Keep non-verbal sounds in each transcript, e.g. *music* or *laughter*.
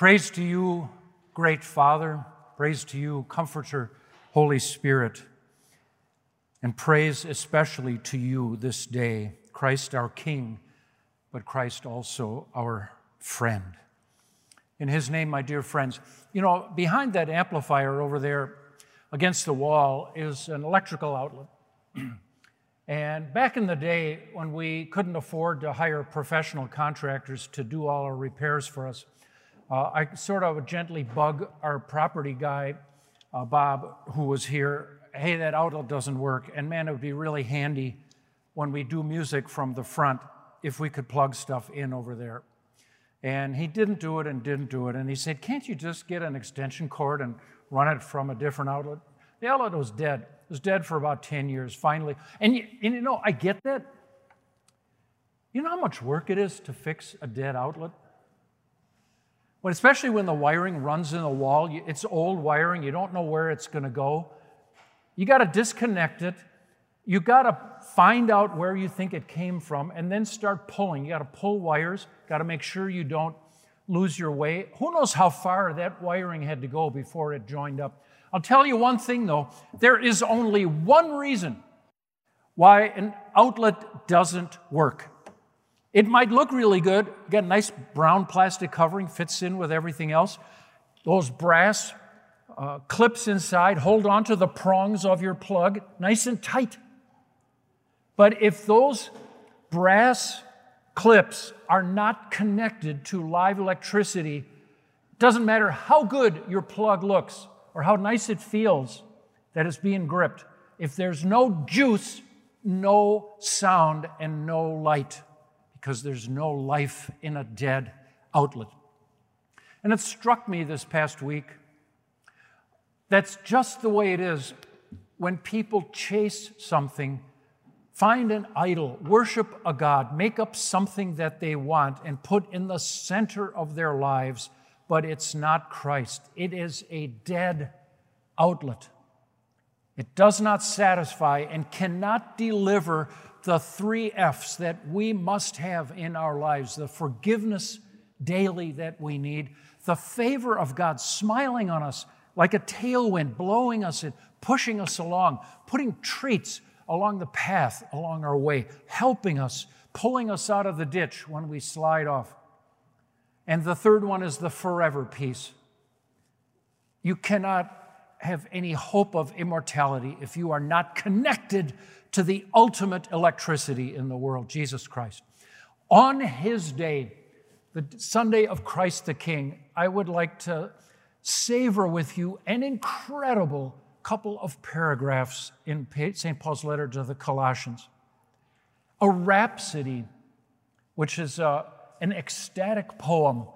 Praise to you, great Father. Praise to you, Comforter, Holy Spirit. And praise especially to you this day, Christ our King, but Christ also our friend. In his name, my dear friends, you know, behind that amplifier over there against the wall is an electrical outlet. *clears throat* and back in the day when we couldn't afford to hire professional contractors to do all our repairs for us, uh, I sort of gently bug our property guy, uh, Bob, who was here. Hey, that outlet doesn't work. And man, it would be really handy when we do music from the front if we could plug stuff in over there. And he didn't do it and didn't do it. And he said, Can't you just get an extension cord and run it from a different outlet? The outlet was dead. It was dead for about 10 years, finally. And and you know, I get that. You know how much work it is to fix a dead outlet? When, especially when the wiring runs in the wall, it's old wiring, you don't know where it's going to go. You got to disconnect it. You got to find out where you think it came from and then start pulling. You got to pull wires, got to make sure you don't lose your way. Who knows how far that wiring had to go before it joined up? I'll tell you one thing though there is only one reason why an outlet doesn't work. It might look really good, get a nice brown plastic covering, fits in with everything else. Those brass uh, clips inside hold on to the prongs of your plug nice and tight. But if those brass clips are not connected to live electricity, doesn't matter how good your plug looks or how nice it feels that it's being gripped. If there's no juice, no sound, and no light because there's no life in a dead outlet. And it struck me this past week that's just the way it is when people chase something, find an idol, worship a God, make up something that they want, and put in the center of their lives, but it's not Christ. It is a dead outlet. It does not satisfy and cannot deliver the three F's that we must have in our lives the forgiveness daily that we need, the favor of God smiling on us like a tailwind, blowing us and pushing us along, putting treats along the path, along our way, helping us, pulling us out of the ditch when we slide off. And the third one is the forever peace. You cannot have any hope of immortality if you are not connected to the ultimate electricity in the world, Jesus Christ. On his day, the Sunday of Christ the King, I would like to savor with you an incredible couple of paragraphs in St. Paul's letter to the Colossians. A rhapsody, which is uh, an ecstatic poem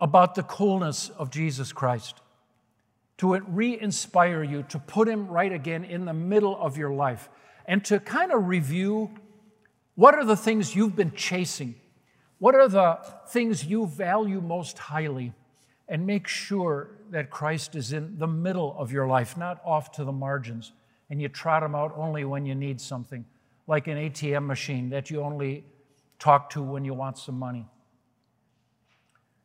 about the coolness of Jesus Christ, to re inspire you, to put him right again in the middle of your life and to kind of review what are the things you've been chasing? What are the things you value most highly? And make sure that Christ is in the middle of your life, not off to the margins. And you trot him out only when you need something, like an ATM machine that you only talk to when you want some money.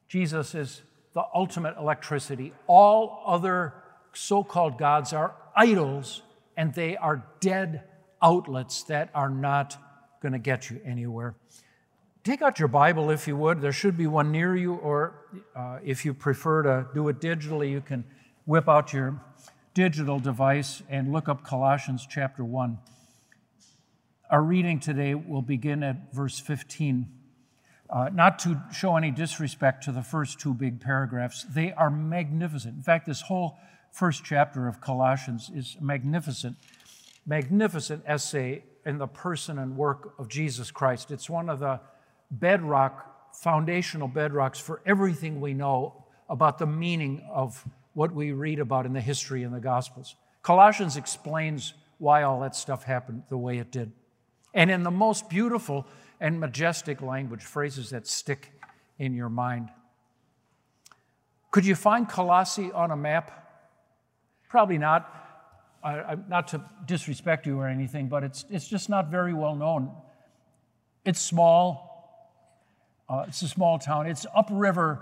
Jesus is the ultimate electricity. All other so called gods are idols and they are dead outlets that are not going to get you anywhere. Take out your Bible if you would. There should be one near you, or uh, if you prefer to do it digitally, you can whip out your digital device and look up Colossians chapter 1. Our reading today will begin at verse 15. Uh, not to show any disrespect to the first two big paragraphs, they are magnificent. In fact, this whole first chapter of Colossians is magnificent magnificent essay in the person and work of Jesus Christ. It's one of the bedrock, foundational bedrocks for everything we know about the meaning of what we read about in the history in the Gospels. Colossians explains why all that stuff happened the way it did. And in the most beautiful and majestic language, phrases that stick in your mind. Could you find Colossae on a map? Probably not. I, not to disrespect you or anything, but it's, it's just not very well known. It's small, uh, it's a small town. It's upriver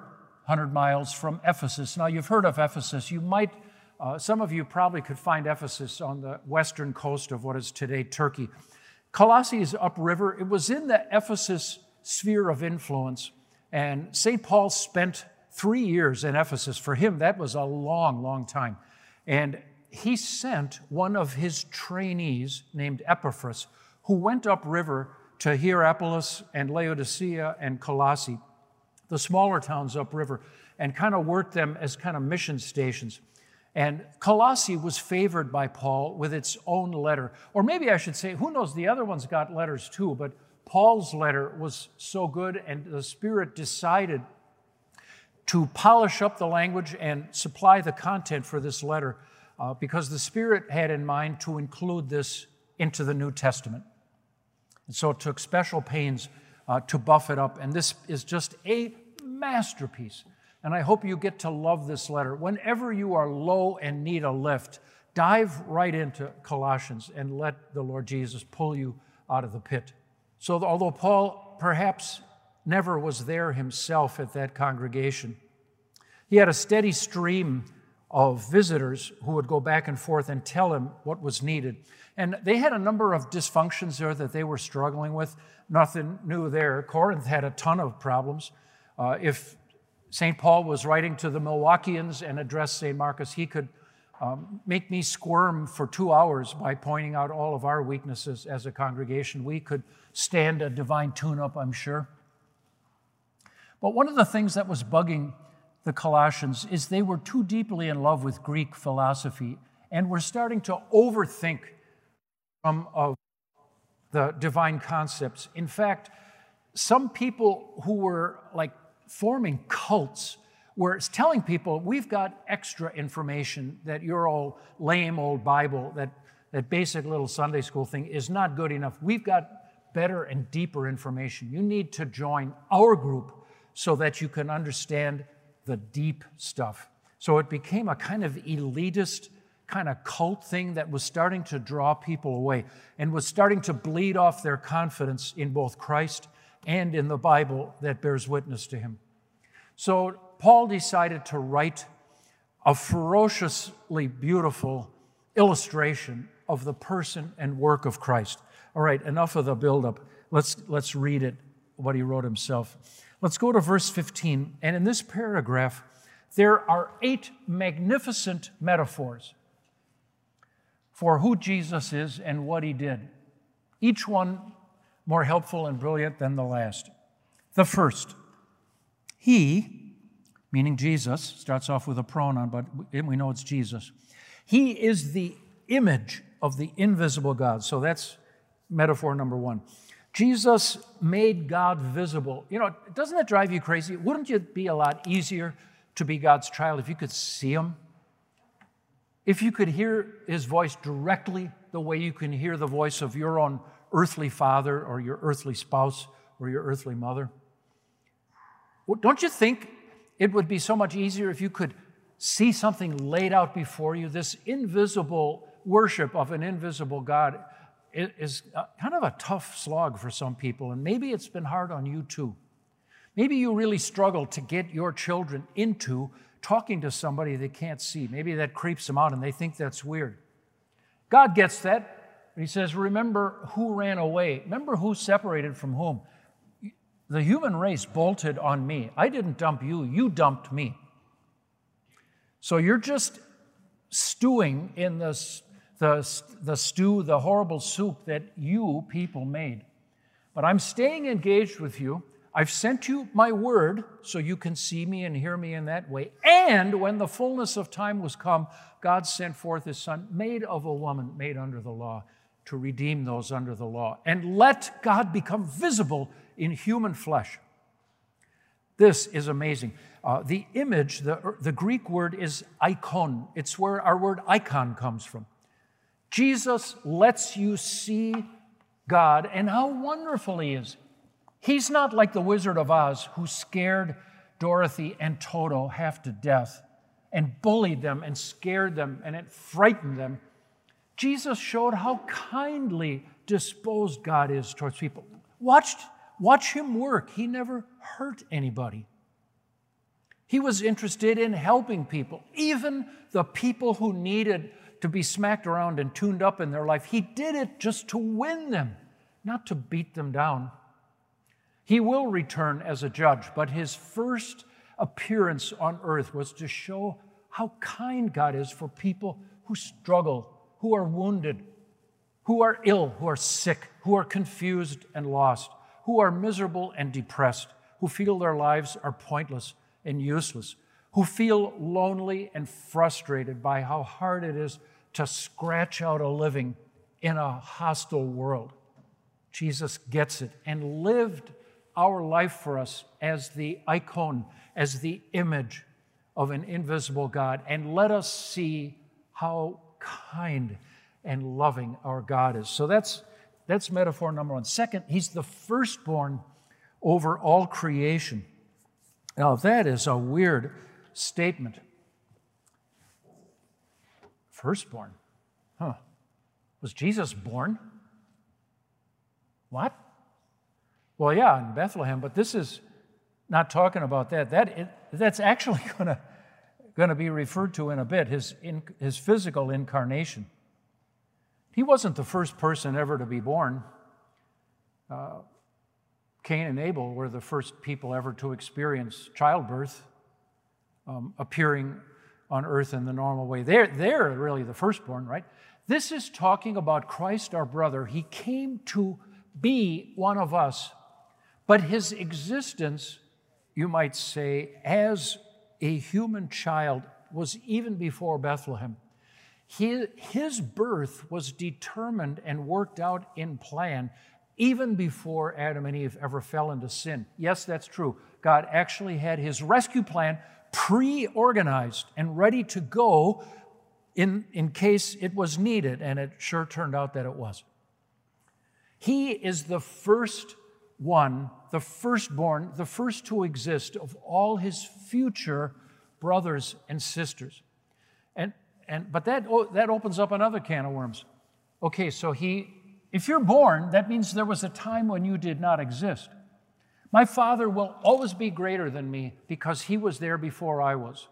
100 miles from Ephesus. Now, you've heard of Ephesus. You might, uh, some of you probably could find Ephesus on the western coast of what is today Turkey. Colossae is upriver. It was in the Ephesus sphere of influence. And St. Paul spent three years in Ephesus. For him, that was a long, long time. And he sent one of his trainees named Epaphras, who went upriver to Hierapolis and Laodicea and Colossae, the smaller towns upriver, and kind of worked them as kind of mission stations. And Colossae was favored by Paul with its own letter. Or maybe I should say, who knows, the other ones got letters too, but Paul's letter was so good, and the Spirit decided to polish up the language and supply the content for this letter uh, because the Spirit had in mind to include this into the New Testament. And so it took special pains uh, to buff it up. And this is just a masterpiece. And I hope you get to love this letter. Whenever you are low and need a lift, dive right into Colossians and let the Lord Jesus pull you out of the pit. So, although Paul perhaps never was there himself at that congregation, he had a steady stream of visitors who would go back and forth and tell him what was needed. And they had a number of dysfunctions there that they were struggling with. Nothing new there. Corinth had a ton of problems. Uh, if St. Paul was writing to the Milwaukeeans and addressed St. Marcus, he could um, make me squirm for two hours by pointing out all of our weaknesses as a congregation. We could stand a divine tune up, I'm sure. But one of the things that was bugging the Colossians is they were too deeply in love with Greek philosophy and were starting to overthink some of the divine concepts. In fact, some people who were like forming cults where it's telling people, we've got extra information that your old lame old Bible, that, that basic little Sunday school thing is not good enough. We've got better and deeper information. You need to join our group so that you can understand the deep stuff. So it became a kind of elitist kind of cult thing that was starting to draw people away and was starting to bleed off their confidence in both Christ and in the Bible that bears witness to him. So Paul decided to write a ferociously beautiful illustration of the person and work of Christ. All right, enough of the buildup. Let's, let's read it, what he wrote himself. Let's go to verse 15. And in this paragraph, there are eight magnificent metaphors for who Jesus is and what he did, each one more helpful and brilliant than the last. The first, he, meaning Jesus, starts off with a pronoun, but we know it's Jesus. He is the image of the invisible God. So that's metaphor number one. Jesus made God visible. You know, doesn't that drive you crazy? Wouldn't it be a lot easier to be God's child if you could see Him? If you could hear His voice directly the way you can hear the voice of your own earthly father or your earthly spouse or your earthly mother? Don't you think it would be so much easier if you could see something laid out before you? This invisible worship of an invisible God is kind of a tough slog for some people, and maybe it's been hard on you too. Maybe you really struggle to get your children into talking to somebody they can't see. Maybe that creeps them out and they think that's weird. God gets that. He says, Remember who ran away. Remember who separated from whom. The human race bolted on me. I didn't dump you, you dumped me. So you're just stewing in this the, the stew, the horrible soup that you people made. But I'm staying engaged with you. I've sent you my word so you can see me and hear me in that way. And when the fullness of time was come, God sent forth his son, made of a woman, made under the law, to redeem those under the law. And let God become visible in human flesh. This is amazing. Uh, the image, the, the Greek word is icon. It's where our word icon comes from. Jesus lets you see God and how wonderful He is. He's not like the Wizard of Oz who scared Dorothy and Toto half to death and bullied them and scared them and it frightened them. Jesus showed how kindly disposed God is towards people. Watch, watch him work. He never hurt anybody. He was interested in helping people, even the people who needed to be smacked around and tuned up in their life. He did it just to win them, not to beat them down. He will return as a judge, but his first appearance on earth was to show how kind God is for people who struggle, who are wounded, who are ill, who are sick, who are confused and lost, who are miserable and depressed, who feel their lives are pointless and useless, who feel lonely and frustrated by how hard it is to scratch out a living in a hostile world. Jesus gets it and lived our life for us as the icon, as the image of an invisible God, and let us see how kind and loving our God is. So that's, that's metaphor number one. Second, he's the firstborn over all creation. Now, that is a weird statement. Firstborn. Huh. Was Jesus born? What? Well, yeah, in Bethlehem, but this is not talking about that. That it, that's actually *laughs* going to going to be referred to in a bit. His in, his physical incarnation. He wasn't the first person ever to be born. Uh, Cain and Abel were the first people ever to experience childbirth, um, appearing on earth in the normal way. They're, they're really the firstborn, right? This is talking about Christ, our brother. He came to be one of us but his existence, you might say, as a human child was even before Bethlehem. His, birth was determined and worked out in plan even before Adam and Eve ever fell into sin. Yes, that's true. God actually had his rescue plan pre organized and ready to go in, in case it was needed, and it sure turned out that it was. He is the first one, the firstborn, the first to exist of all his future brothers and sisters. And, and, but that, oh, that opens up another can of worms. Okay, so he, if you're born, that means there was a time when you did not exist. My father will always be greater than me because he was there before I was.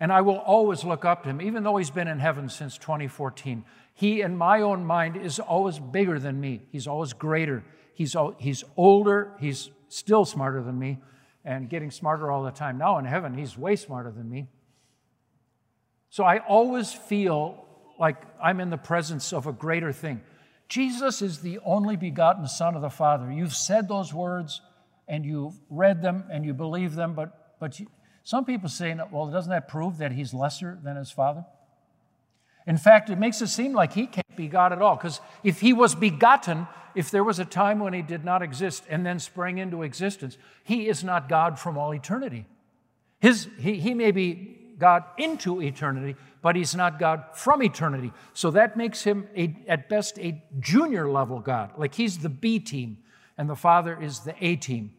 And I will always look up to him, even though he's been in heaven since 2014. He, in my own mind, is always bigger than me. He's always greater. He's, he's older, he's still smarter than me, and getting smarter all the time. Now in heaven, he's way smarter than me. So I always feel like I'm in the presence of a greater thing. Jesus is the only begotten Son of the Father. You've said those words and you've read them and you believe them, but, but you, some people say, well, doesn't that prove that he's lesser than his Father? In fact, it makes it seem like he can't be God at all, because if he was begotten, if there was a time when he did not exist and then sprang into existence, he is not God from all eternity. His, he, he may be God into eternity, but he's not God from eternity. So that makes him, a, at best, a junior level God. Like he's the B team, and the Father is the A team.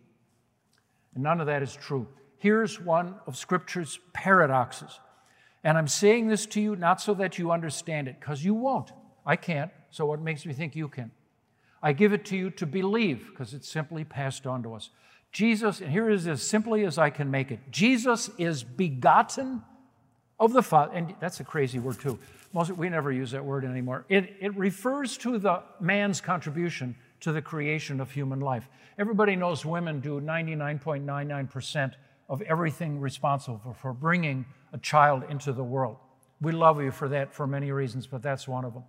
And none of that is true. Here's one of Scripture's paradoxes. And I'm saying this to you not so that you understand it, because you won't. I can't, so what makes me think you can? I give it to you to believe, because it's simply passed on to us. Jesus, and here is as simply as I can make it Jesus is begotten of the Father. And that's a crazy word, too. Most, we never use that word anymore. It, it refers to the man's contribution to the creation of human life. Everybody knows women do 99.99% of everything responsible for, for bringing a child into the world. We love you for that for many reasons, but that's one of them.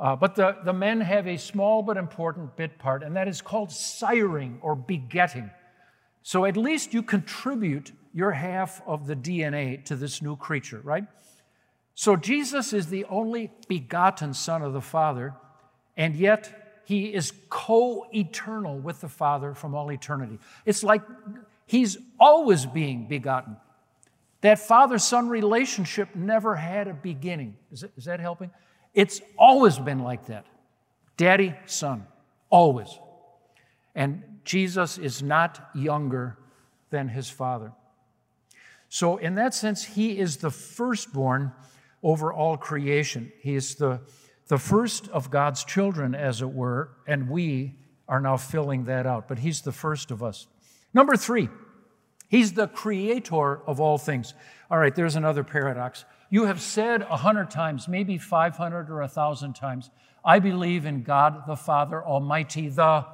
Uh, but the, the men have a small but important bit part, and that is called siring or begetting. So at least you contribute your half of the DNA to this new creature, right? So Jesus is the only begotten Son of the Father, and yet he is co eternal with the Father from all eternity. It's like he's always being begotten. That father son relationship never had a beginning. Is that, is that helping? It's always been like that. Daddy, son, always. And Jesus is not younger than his father. So, in that sense, he is the firstborn over all creation. He is the, the first of God's children, as it were, and we are now filling that out. But he's the first of us. Number three, He's the creator of all things. All right, there's another paradox. You have said a hundred times, maybe 500 or a thousand times, I believe in God the Father Almighty, the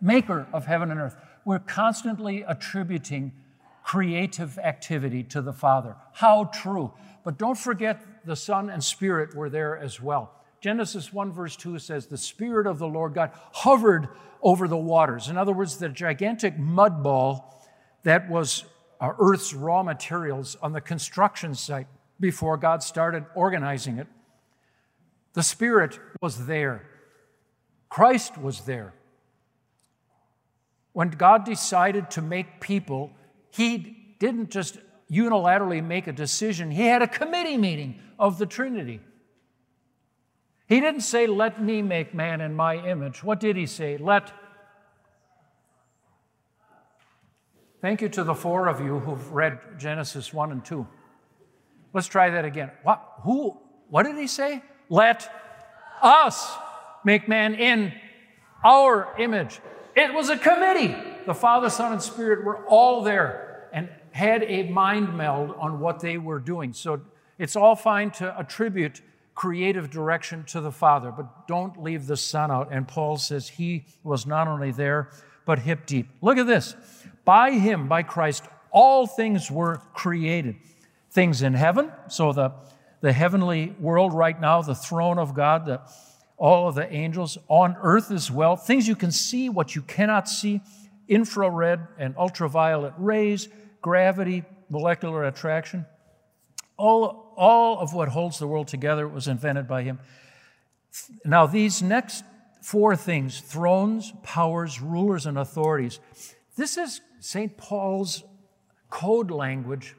maker of heaven and earth. We're constantly attributing creative activity to the Father. How true. But don't forget the Son and Spirit were there as well. Genesis 1, verse 2 says, The Spirit of the Lord God hovered over the waters. In other words, the gigantic mud ball that was uh, Earth's raw materials on the construction site before God started organizing it. The Spirit was there, Christ was there. When God decided to make people, He didn't just unilaterally make a decision, He had a committee meeting of the Trinity. He didn't say, Let me make man in my image. What did He say? Let Thank you to the four of you who've read Genesis 1 and 2. Let's try that again. What, who, what did he say? Let us make man in our image. It was a committee. The Father, Son, and Spirit were all there and had a mind meld on what they were doing. So it's all fine to attribute creative direction to the Father, but don't leave the Son out. And Paul says he was not only there, but hip deep. Look at this. By him, by Christ, all things were created. Things in heaven, so the, the heavenly world right now, the throne of God, the, all of the angels, on earth as well. Things you can see, what you cannot see, infrared and ultraviolet rays, gravity, molecular attraction. All, all of what holds the world together was invented by him. Now, these next four things thrones, powers, rulers, and authorities this is St. Paul's code language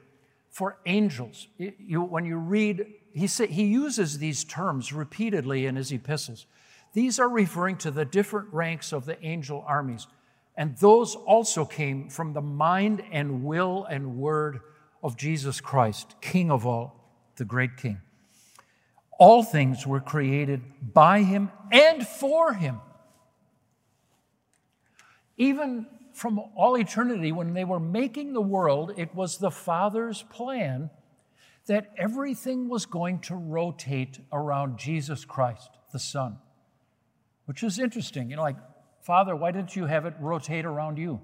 for angels. You, when you read, he, say, he uses these terms repeatedly in his epistles. These are referring to the different ranks of the angel armies. And those also came from the mind and will and word of Jesus Christ, King of all, the great King. All things were created by him and for him. Even from all eternity, when they were making the world, it was the Father's plan that everything was going to rotate around Jesus Christ, the Son, which is interesting. You know, like, Father, why didn't you have it rotate around you?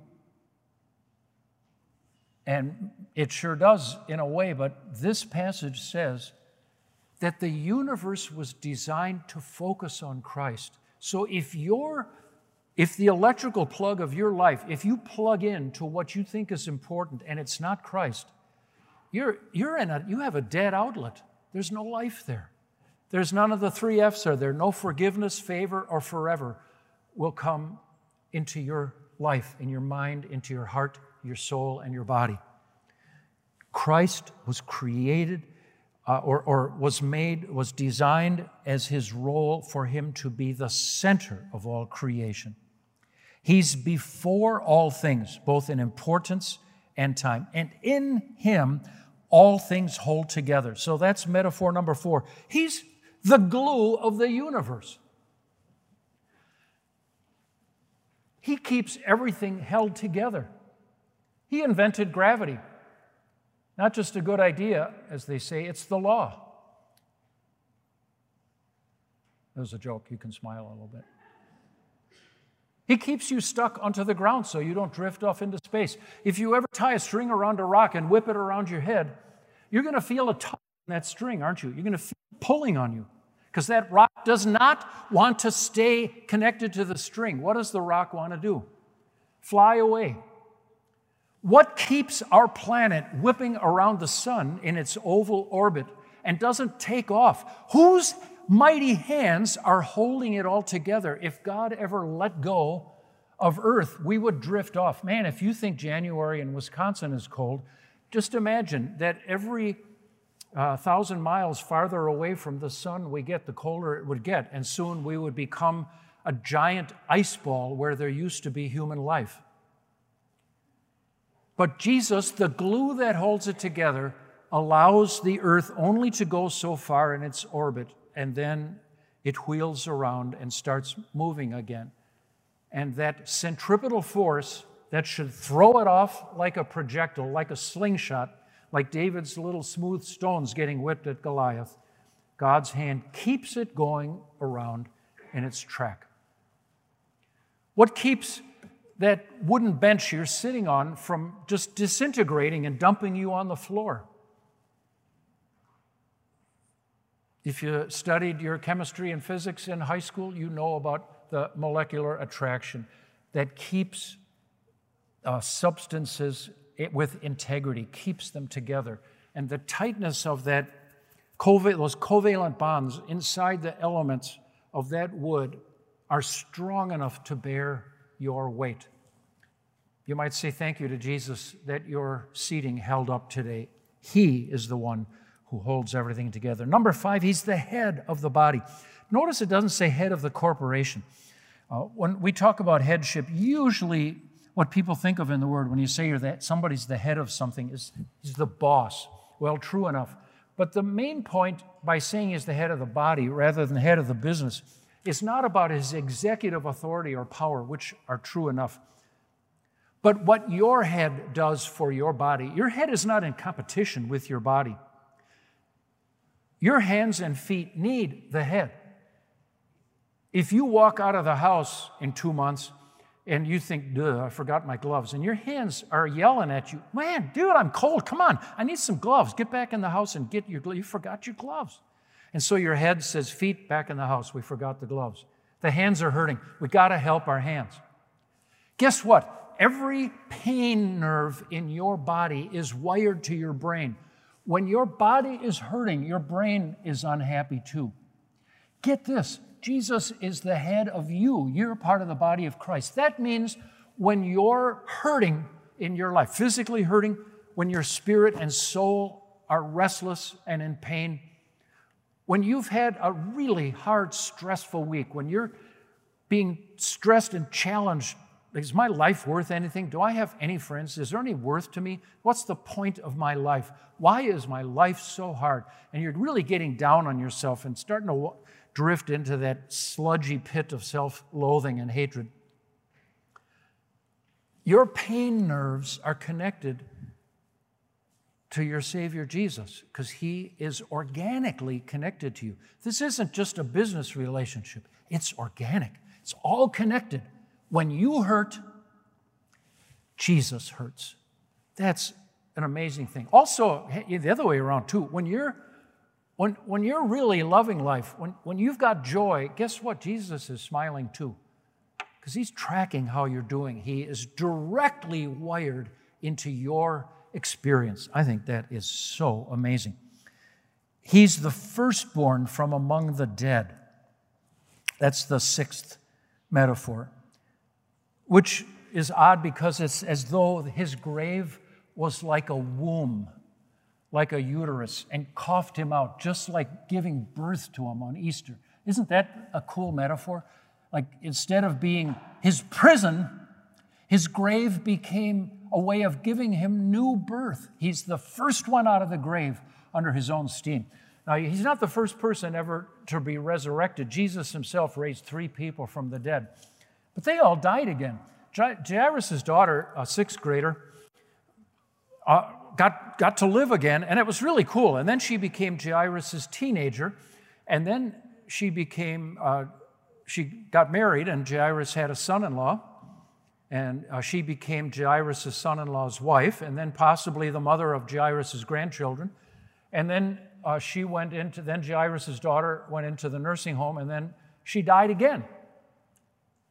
And it sure does in a way, but this passage says that the universe was designed to focus on Christ. So if you're if the electrical plug of your life, if you plug in to what you think is important and it's not Christ, you're, you're in a, you have a dead outlet. There's no life there. There's none of the three F's are there. No forgiveness, favor, or forever will come into your life, in your mind, into your heart, your soul, and your body. Christ was created uh, or, or was made, was designed as his role for him to be the center of all creation. He's before all things, both in importance and time. And in him, all things hold together. So that's metaphor number four. He's the glue of the universe. He keeps everything held together. He invented gravity. Not just a good idea, as they say, it's the law. There's a joke. You can smile a little bit. He keeps you stuck onto the ground so you don't drift off into space. If you ever tie a string around a rock and whip it around your head, you're going to feel a tug on that string, aren't you? You're going to feel pulling on you because that rock does not want to stay connected to the string. What does the rock want to do? Fly away. What keeps our planet whipping around the sun in its oval orbit and doesn't take off? Whose mighty hands are holding it all together. If God ever let go of Earth, we would drift off. Man, if you think January in Wisconsin is cold, just imagine that every uh, thousand miles farther away from the sun we get, the colder it would get, and soon we would become a giant ice ball where there used to be human life. But Jesus, the glue that holds it together, allows the earth only to go so far in its orbit and then it wheels around and starts moving again. And that centripetal force that should throw it off like a projectile, like a slingshot, like David's little smooth stones getting whipped at Goliath. God's hand keeps it going around in its track. What keeps that wooden bench you're sitting on from just disintegrating and dumping you on the floor? If you studied your chemistry and physics in high school, you know about the molecular attraction that keeps uh, substances with integrity, keeps them together. And the tightness of that, those covalent bonds inside the elements of that wood are strong enough to bear your weight. You might say thank you to Jesus that your seating held up today. He is the one who holds everything together. Number five, he's the head of the body. Notice it doesn't say head of the corporation. Uh, when we talk about headship, usually what people think of in the word when you say that somebody's the head of something is he's the boss. Well, true enough. But the main point by saying he's the head of the body rather than the head of the business is not about his executive authority or power, which are true enough, but what your head does for your body. Your head is not in competition with your body. Your hands and feet need the head. If you walk out of the house in two months and you think, duh, I forgot my gloves, and your hands are yelling at you, man, dude, I'm cold. Come on, I need some gloves. Get back in the house and get your gloves. You forgot your gloves. And so your head says, feet back in the house. We forgot the gloves. The hands are hurting. We got to help our hands. Guess what? Every pain nerve in your body is wired to your brain. When your body is hurting, your brain is unhappy too. Get this Jesus is the head of you. You're part of the body of Christ. That means when you're hurting in your life, physically hurting, when your spirit and soul are restless and in pain, when you've had a really hard, stressful week, when you're being stressed and challenged is my life worth anything? Do I have any friends? Is there any worth to me? What's the point of my life? Why is my life so hard? And you're really getting down on yourself and starting to drift into that sludgy pit of self loathing and hatred. Your pain nerves are connected to your Savior Jesus because He is organically connected to you. This isn't just a business relationship, it's organic, it's all connected. When you hurt, Jesus hurts. That's an amazing thing. Also, the other way around, too, when you're when, when you're really loving life, when, when you've got joy, guess what? Jesus is smiling too. Because he's tracking how you're doing. He is directly wired into your experience. I think that is so amazing. He's the firstborn from among the dead. That's the sixth metaphor which is odd because it's as though his grave was like a womb, like a uterus, and coughed him out, just like giving birth to him on Easter. Isn't that a cool metaphor? Like instead of being his prison, his grave became a way of giving him new birth. He's the first one out of the grave under his own steam. Now, he's not the first person ever to be resurrected. Jesus himself raised three people from the dead. But they all died again. Jairus' daughter, a sixth grader, uh, got, got to live again, and it was really cool. And then she became Jairus' teenager, and then she became, uh, she got married, and Jairus had a son in law, and uh, she became Jairus' son in law's wife, and then possibly the mother of Jairus' grandchildren. And then uh, she went into, then Jairus' daughter went into the nursing home, and then she died again.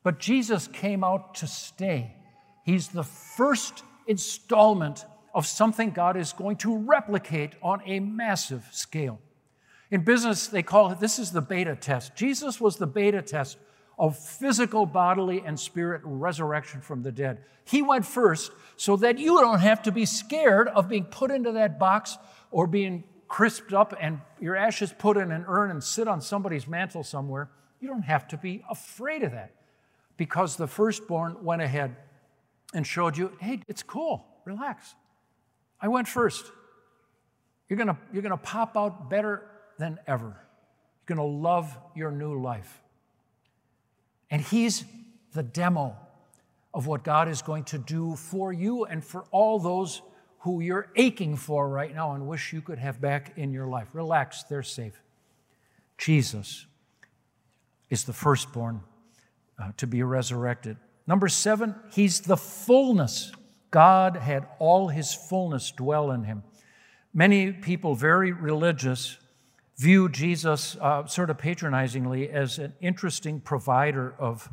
But Jesus came out to stay. He's the first installment of something God is going to replicate on a massive scale. In business, they call it this is the beta test. Jesus was the beta test of physical, bodily, and spirit resurrection from the dead. He went first so that you don't have to be scared of being put into that box or being crisped up and your ashes put in an urn and sit on somebody's mantle somewhere. You don't have to be afraid of that because the firstborn went ahead and showed you, hey, it's cool, relax. I went first. You're gonna, you're gonna pop out better than ever. You're gonna love your new life. And he's the demo of what God is going to do for you and for all those who you're aching for right now and wish you could have back in your life. Relax, they're safe. Jesus is the firstborn uh, to be resurrected. Number seven, he's the fullness. God had all his fullness dwell in him. Many people, very religious, view Jesus uh, sort of patronizingly as an interesting provider of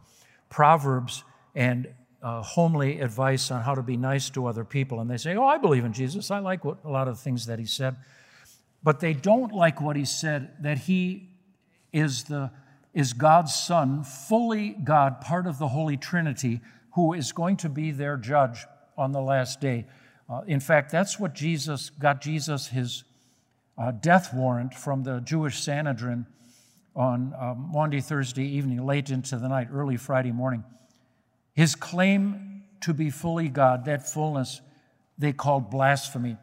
proverbs and uh, homely advice on how to be nice to other people. And they say, Oh, I believe in Jesus. I like what, a lot of the things that he said. But they don't like what he said that he is, the, is God's Son, fully God, part of the Holy Trinity, who is going to be their judge on the last day. Uh, in fact, that's what Jesus got Jesus his uh, death warrant from the Jewish Sanhedrin on um, Maundy Thursday evening, late into the night, early Friday morning. His claim to be fully God, that fullness, they called blasphemy.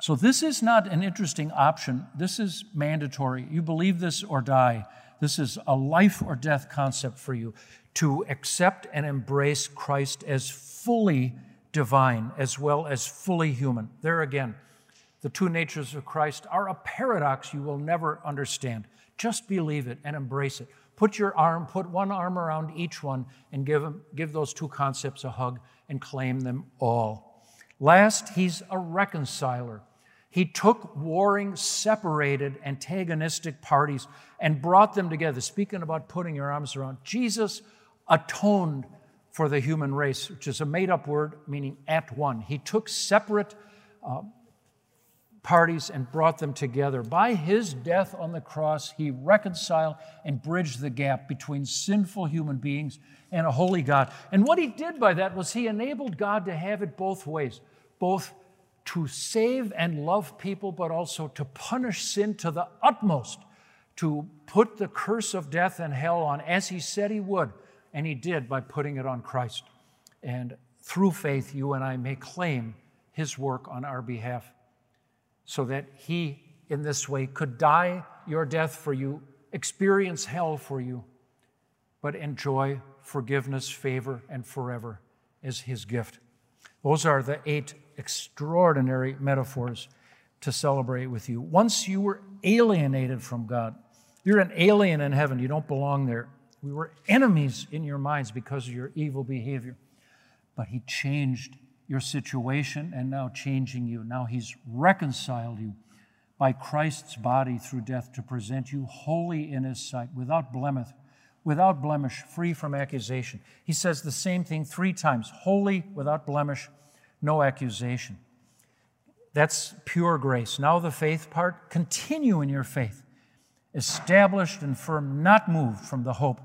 So, this is not an interesting option. This is mandatory. You believe this or die. This is a life or death concept for you to accept and embrace Christ as fully divine as well as fully human. There again, the two natures of Christ are a paradox you will never understand. Just believe it and embrace it. Put your arm, put one arm around each one and give, them, give those two concepts a hug and claim them all. Last, he's a reconciler. He took warring, separated, antagonistic parties and brought them together. Speaking about putting your arms around, Jesus atoned for the human race, which is a made up word meaning at one. He took separate uh, parties and brought them together. By his death on the cross, he reconciled and bridged the gap between sinful human beings and a holy God. And what he did by that was he enabled God to have it both ways both to save and love people, but also to punish sin to the utmost, to put the curse of death and hell on, as he said he would. And he did by putting it on Christ. And through faith, you and I may claim his work on our behalf so that he, in this way, could die your death for you, experience hell for you, but enjoy forgiveness, favor, and forever as his gift. Those are the eight extraordinary metaphors to celebrate with you. Once you were alienated from God, you're an alien in heaven, you don't belong there. We were enemies in your minds because of your evil behavior. But He changed your situation and now changing you. Now He's reconciled you by Christ's body through death to present you holy in His sight, without blemish, without blemish, free from accusation. He says the same thing three times holy, without blemish, no accusation. That's pure grace. Now, the faith part continue in your faith, established and firm, not moved from the hope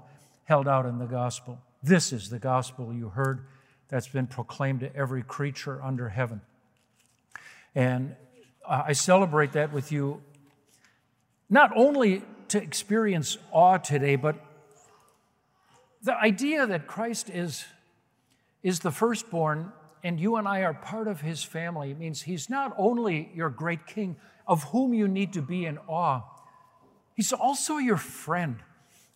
held out in the gospel. This is the gospel you heard that's been proclaimed to every creature under heaven. And I celebrate that with you, not only to experience awe today, but the idea that Christ is, is the firstborn and you and I are part of his family it means he's not only your great king of whom you need to be in awe, he's also your friend.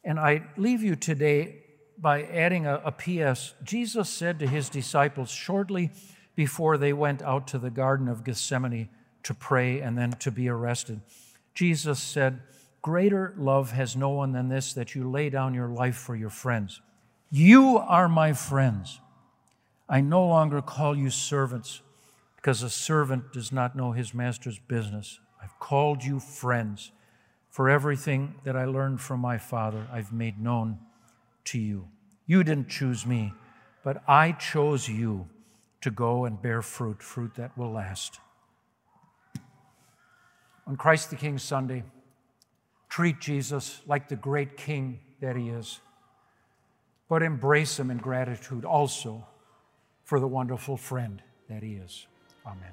And I leave you today by adding a, a P.S. Jesus said to his disciples shortly before they went out to the Garden of Gethsemane to pray and then to be arrested. Jesus said, Greater love has no one than this, that you lay down your life for your friends. You are my friends. I no longer call you servants, because a servant does not know his master's business. I've called you friends, for everything that I learned from my Father, I've made known to you. You didn't choose me, but I chose you to go and bear fruit, fruit that will last. On Christ the King Sunday, treat Jesus like the great King that he is, but embrace him in gratitude also for the wonderful friend that he is. Amen.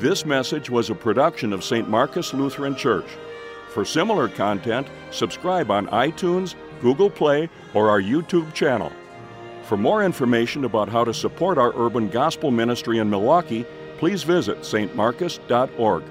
This message was a production of St. Marcus Lutheran Church. For similar content, subscribe on iTunes, Google Play, or our YouTube channel. For more information about how to support our urban gospel ministry in Milwaukee, please visit stmarcus.org.